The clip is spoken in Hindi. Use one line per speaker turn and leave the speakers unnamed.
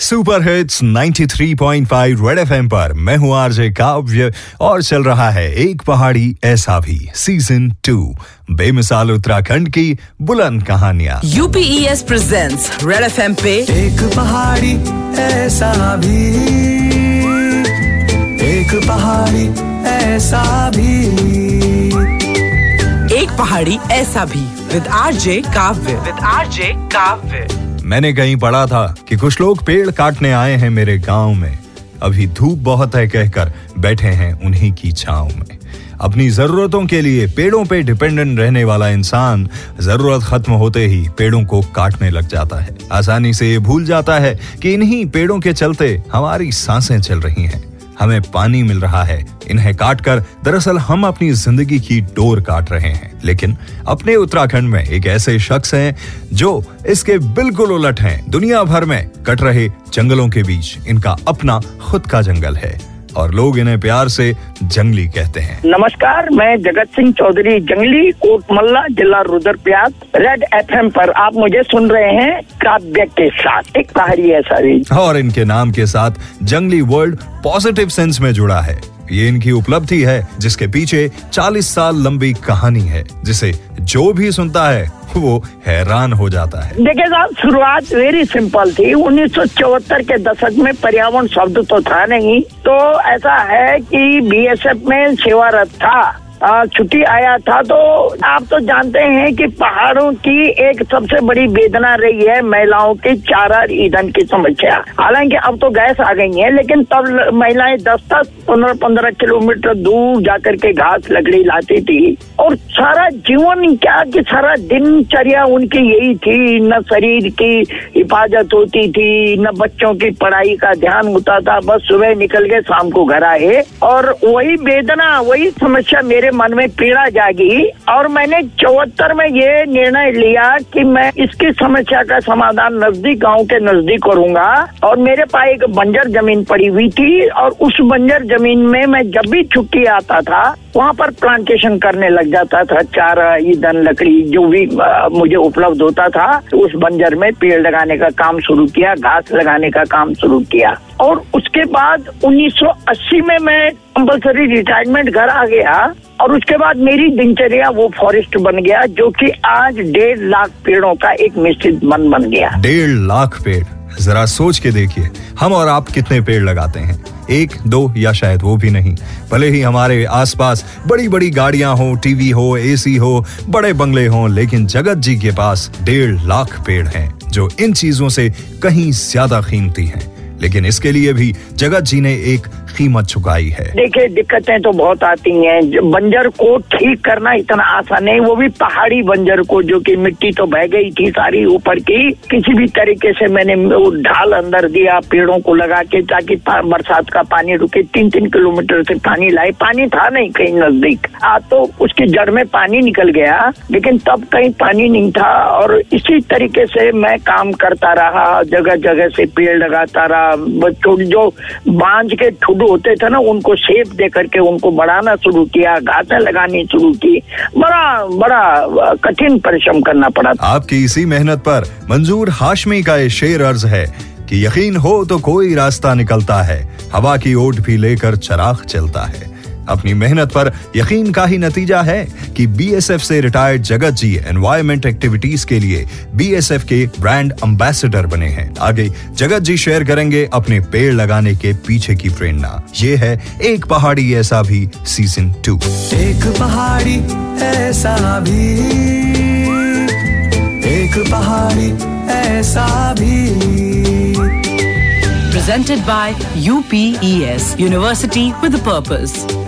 सुपर हिट्स 93.5 रेड एफएम पर। मैं हूँ आरजे काव्य और चल रहा है एक पहाड़ी ऐसा भी। सीज़न टू बेमिसाल उत्तराखंड की बुलंद कहानियाँ।
यूपीएस प्रेजेंट्स रेड एफएम पे
एक पहाड़ी ऐसा भी। एक पहाड़ी ऐसा भी।
एक पहाड़ी ऐसा भी। With RJ Kavya. With RJ Kavya.
मैंने कहीं पढ़ा था कि कुछ लोग पेड़ काटने आए हैं मेरे गाँव में। अभी धूप बहुत है कहकर बैठे हैं उन्हीं की छाव में। अपनी जरूरतों के लिए पेड़ों पे डिपेंडेंट रहने वाला इंसान ज़रूरत खत्म होते ही पेड़ों को काटने लग जाता है। आसानी से ये भूल जाता है कि इन्हीं पेड़ों के चलते हमारी साँसें चल रही हैं। हमें पानी मिल रहा है। इन्हें काट कर दरअसल हम अपनी ज़िंदगी की डोर काट रहे हैं। लेकिन अपने उत्तराखंड में एक ऐसे शख्स हैं जो इसके बिल्कुल उलट हैं। दुनिया भर में कट रहे जंगलों के बीच इनका अपना खुद का जंगल है। और लोग इन्हें प्यार से जंगली कहते हैं।
नमस्कार मैं जगत सिंह चौधरी जंगली कोटमल्ला जिला रुद्रप्रयाग रेड एफएम पर आप मुझे सुन रहे हैं काव्य के साथ। एक पहाड़ी है सारी।
और इनके नाम के साथ जंगली वर्ल्ड पॉजिटिव सेंस में जुड़ा है। ये इनकी उपलब्धि है, जिसके पीछे 40 साल लंबी कहानी है, जिसे जो भी सुनता है, वो हैरान हो जाता है।
देखिए साहब, शुरुआत वेरी सिंपल थी। उन्नीस सौ चौहत्तर के दशक में पर्यावरण शब्द तो था नहीं। तो ऐसा है कि बीएसएफ में सेवारत था। छुट्टी आया था तो आप तो जानते हैं कि पहाड़ों की एक सबसे बड़ी वेदना रही है महिलाओं की चारा ईंधन की समस्या। हालाँकि अब तो गैस आ गई है, लेकिन तब महिलाएँ दस दस, पंद्रह पंद्रह किलोमीटर दूर जाकर के घास लकड़ी लाती थी। और सारा जीवन क्या कि सारा दिनचर्या उनकी यही थी, न शरीर की हिफाजत होती थी, न बच्चों की पढ़ाई का ध्यान होता था, बस सुबह निकल के शाम को घर आए। और वही वेदना, वही समस्या मेरे मन में पीड़ा जागी और मैंने चौहत्तर में ये निर्णय लिया कि मैं इसकी समस्या का समाधान नज़दीक गाँव के नज़दीक करूँगा। और मेरे पास एक बंजर ज़मीन पड़ी हुई थी और उस बंजर ज़मीन में मैं जब भी छुट्टी आता था वहाँ पर प्लांटेशन करने लग जाता था, चारा ईंधन लकड़ी जो भी मुझे उपलब्ध होता था, उस बंजर में पेड़ लगाने का काम शुरू किया, घास लगाने का काम शुरू किया। और उसके बाद 1980 में मैं कंपल्सरी रिटायरमेंट घर आ गया, और उसके बाद मेरी दिनचर्या वो फॉरेस्ट बन गया, जो कि आज डेढ़ लाख पेड़ों का एक निश्चित मन बन गया।
डेढ़ लाख पेड़। जरा सोच के देखिए, हम और आप कितने पेड़ लगाते हैं। एक, दो या शायद वो भी नहीं। भले ही हमारे आसपास बड़ी बड़ी गाड़ियाँ हो, टीवी हो एसी हो, बड़े बंगले हो, लेकिन जगत जी के पास डेढ़ लाख पेड़ हैं, जो इन चीज़ों से कहीं ज़्यादा कीमती हैं। लेकिन इसके लिए भी जगत जी ने एक कीमत चुकाई है।
देखिए, दिक्कतें तो बहुत आती हैं। बंजर को ठीक करना इतना आसान नहीं, वो भी पहाड़ी बंजर को, जो कि मिट्टी तो बह गई थी सारी ऊपर की। किसी भी तरीके से मैंने वो ढाल अंदर दिया, पेड़ों को लगा के, ताकि बरसात का पानी रुके। तीन तीन किलोमीटर से पानी लाए। पानी था नहीं कहीं नज़दीक। आ तो उसकी जड़ में पानी निकल गया, लेकिन तब कहीं पानी नहीं था। और इसी तरीके से मैं काम करता रहा जगह जगह से पेड़ लगाता रहा। जो बांझ के होते थे ना, उनको शेप दे करके उनको बढ़ाना शुरू किया, घासें लगानी शुरू की। बड़ा बड़ा कठिन परिश्रम करना पड़ा
आपकी इसी मेहनत पर मंजूर हाशमी का ये शेर अर्ज़ है कि यकीन हो तो कोई रास्ता निकलता है, हवा की ओट भी लेकर चराख चलता है। अपनी मेहनत पर यकीन का ही नतीजा है कि बीएसएफ से रिटायर्ड जगत जी एनवायरमेंट एक्टिविटीज़ के लिए बीएसएफ के ब्रांड एम्बेसडर बने हैं। आगे जगत जी शेयर करेंगे अपने पेड़ लगाने के पीछे की प्रेरणा। ये है एक पहाड़ी ऐसा भी सीज़न टू
एक पहाड़ी ऐसा भी एक पहाड़ी ऐसा भी।
Presented by UPES University with a Purpose.